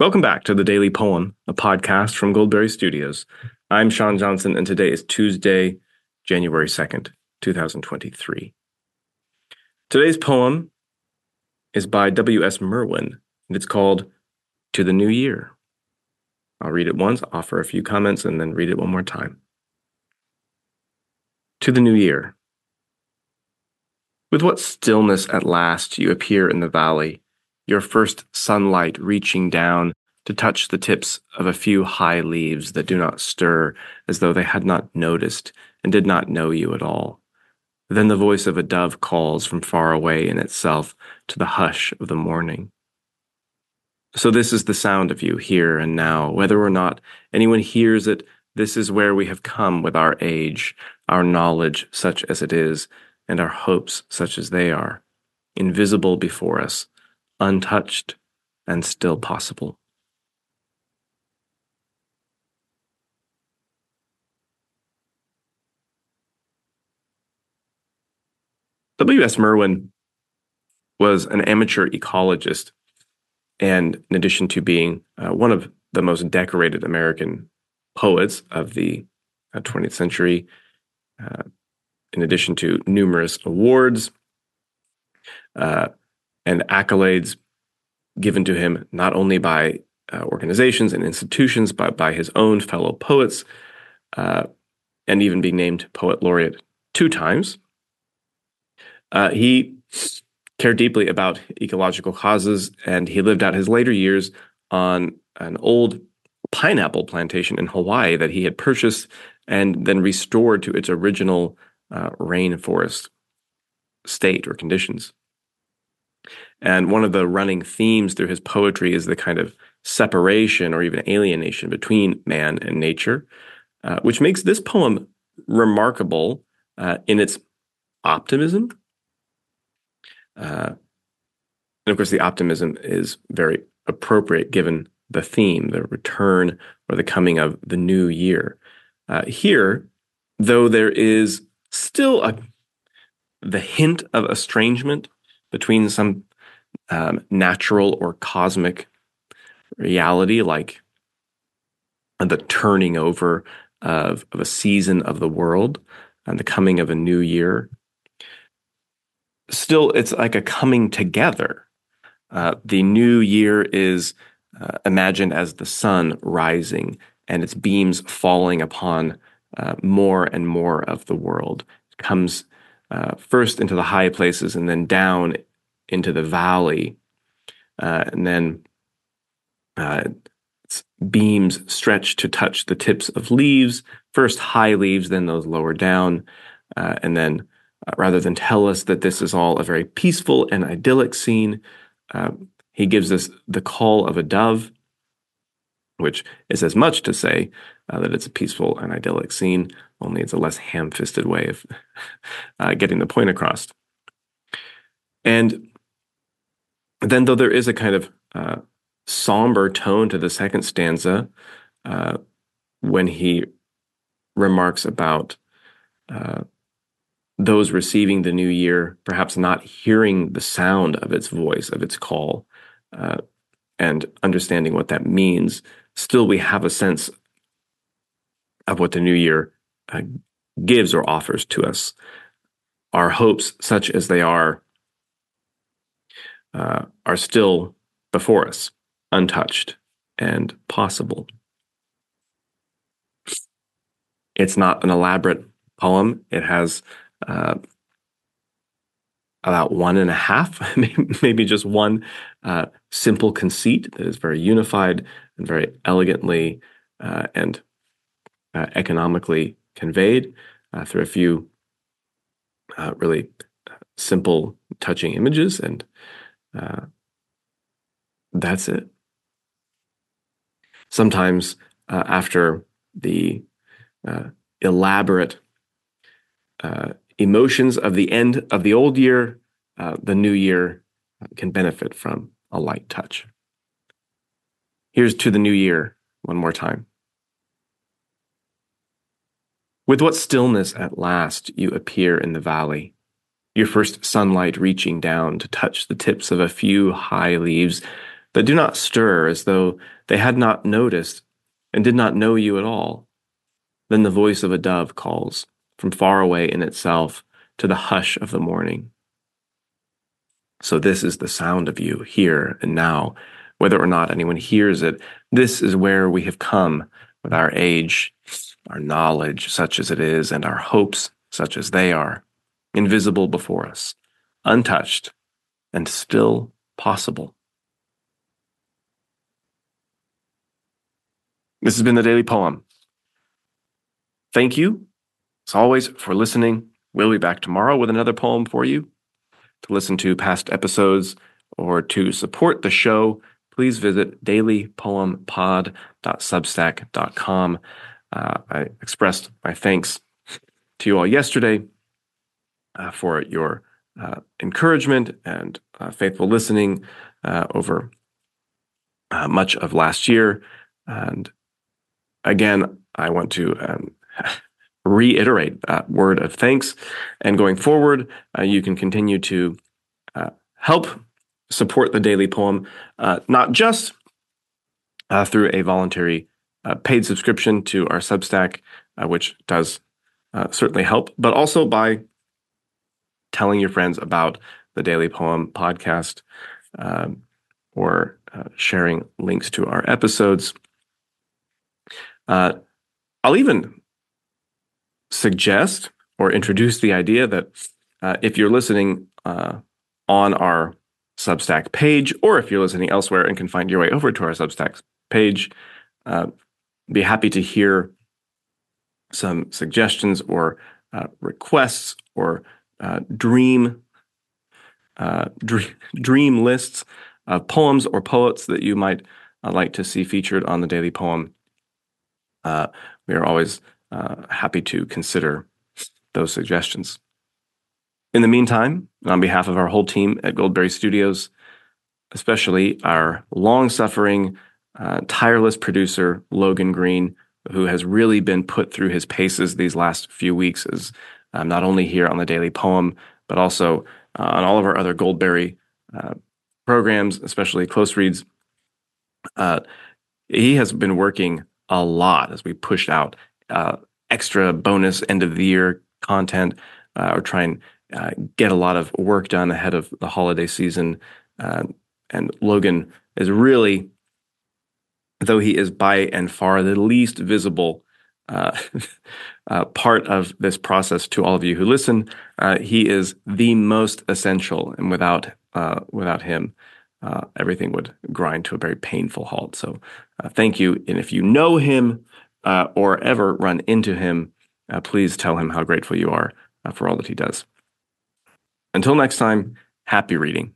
Welcome back to the Daily Poem, a podcast from Goldberry Studios. I'm Sean Johnson, and today is Tuesday, January 2nd, 2023. Today's poem is by W.S. Merwin, and it's called To the New Year. I'll read it once, offer a few comments, and then read it one more time. To the New Year. With what stillness at last you appear in the valley your first sunlight reaching down to touch the tips of a few high leaves that do not stir as though they had not noticed and did not know you at all. Then the voice of a dove calls from far away in itself to the hush of the morning. So, this is the sound of you here and now. Whether or not anyone hears it, this is where we have come with our age, our knowledge such as it is, and our hopes such as they are, invisible before us, untouched, and still possible. W.S. Merwin was an amateur ecologist, and in addition to being uh, one of the most decorated American poets of the uh, 20th century, uh, in addition to numerous awards, uh, and accolades given to him not only by uh, organizations and institutions, but by his own fellow poets, uh, and even being named poet laureate two times. Uh, he cared deeply about ecological causes, and he lived out his later years on an old pineapple plantation in Hawaii that he had purchased and then restored to its original uh, rainforest state or conditions. And one of the running themes through his poetry is the kind of separation or even alienation between man and nature, uh, which makes this poem remarkable uh, in its optimism. Uh, and of course, the optimism is very appropriate given the theme, the return or the coming of the new year. Uh, here, though there is still a the hint of estrangement between some um, natural or cosmic reality, like the turning over of, of a season of the world and the coming of a new year. Still, it's like a coming together. Uh, the new year is uh, imagined as the sun rising and its beams falling upon uh, more and more of the world. It comes uh, first into the high places and then down into the valley, uh, and then uh, beams stretch to touch the tips of leaves. First high leaves, then those lower down, uh, and then uh, rather than tell us that this is all a very peaceful and idyllic scene, uh, he gives us the call of a dove, which is as much to say uh, that it's a peaceful and idyllic scene, only it's a less ham-fisted way of getting the point across. And then, though there is a kind of uh, somber tone to the second stanza, uh, when he remarks about uh, those receiving the new year perhaps not hearing the sound of its voice, of its call, uh, and understanding what that means, still we have a sense of what the new year uh, gives or offers to us. Our hopes, such as they are, uh, are still before us, untouched and possible. It's not an elaborate poem. It has uh, about one and a half, maybe just one uh, simple conceit that is very unified and very elegantly uh, and uh, economically conveyed uh, through a few really simple, touching images and uh, that's it. Sometimes uh, after the uh, elaborate uh, emotions of the end of the old year, uh, the new year can benefit from a light touch. Here's to the new year one more time. With what stillness at last you appear in the valley your first sunlight reaching down to touch the tips of a few high leaves that do not stir as though they had not noticed and did not know you at all. Then the voice of a dove calls from far away in itself to the hush of the morning. So, this is the sound of you here and now, whether or not anyone hears it. This is where we have come with our age, our knowledge, such as it is, and our hopes, such as they are, invisible before us, untouched, and still possible. This has been the Daily Poem. Thank you, as always, for listening. We'll be back tomorrow with another poem for you. To listen to past episodes or to support the show, please visit dailypoempod.substack.com. Uh, I expressed my thanks to you all yesterday uh, for your uh, encouragement and uh, faithful listening uh, over uh, much of last year. And again, I want to um, reiterate that word of thanks. And going forward, uh, you can continue to help support the daily poem, not just through a voluntary paid subscription to our Substack, which does certainly help, but also by telling your friends about the Daily Poem podcast um, or sharing links to our episodes. I'll even suggest or introduce the idea that uh, if you're listening uh, on our Substack page, or if you're listening elsewhere and can find your way over to our Substack page, uh, be happy to hear some suggestions or uh, requests or uh, dream uh, dream, dream lists of poems or poets that you might like to see featured on the Daily Poem. we are always uh, happy to consider those suggestions. In the meantime, on behalf of our whole team at Goldberry Studios, especially our long suffering, uh, tireless producer, Logan Green, who has really been put through his paces these last few weeks, is um, not only here on the Daily Poem, but also uh, on all of our other Goldberry uh, programs, especially Close Reads. Uh, he has been working a lot as we pushed out uh, extra bonus end of the year content uh, or try and uh, get a lot of work done ahead of the holiday season. And Logan is really, though he is by and far the least visible uh, uh, part of this process to all of you who listen, he is the most essential. And without without him, everything would grind to a very painful halt. So, thank you. And if you know him, uh, or ever run into him, uh, please tell him how grateful you are uh, for all that he does. Until next time, happy reading.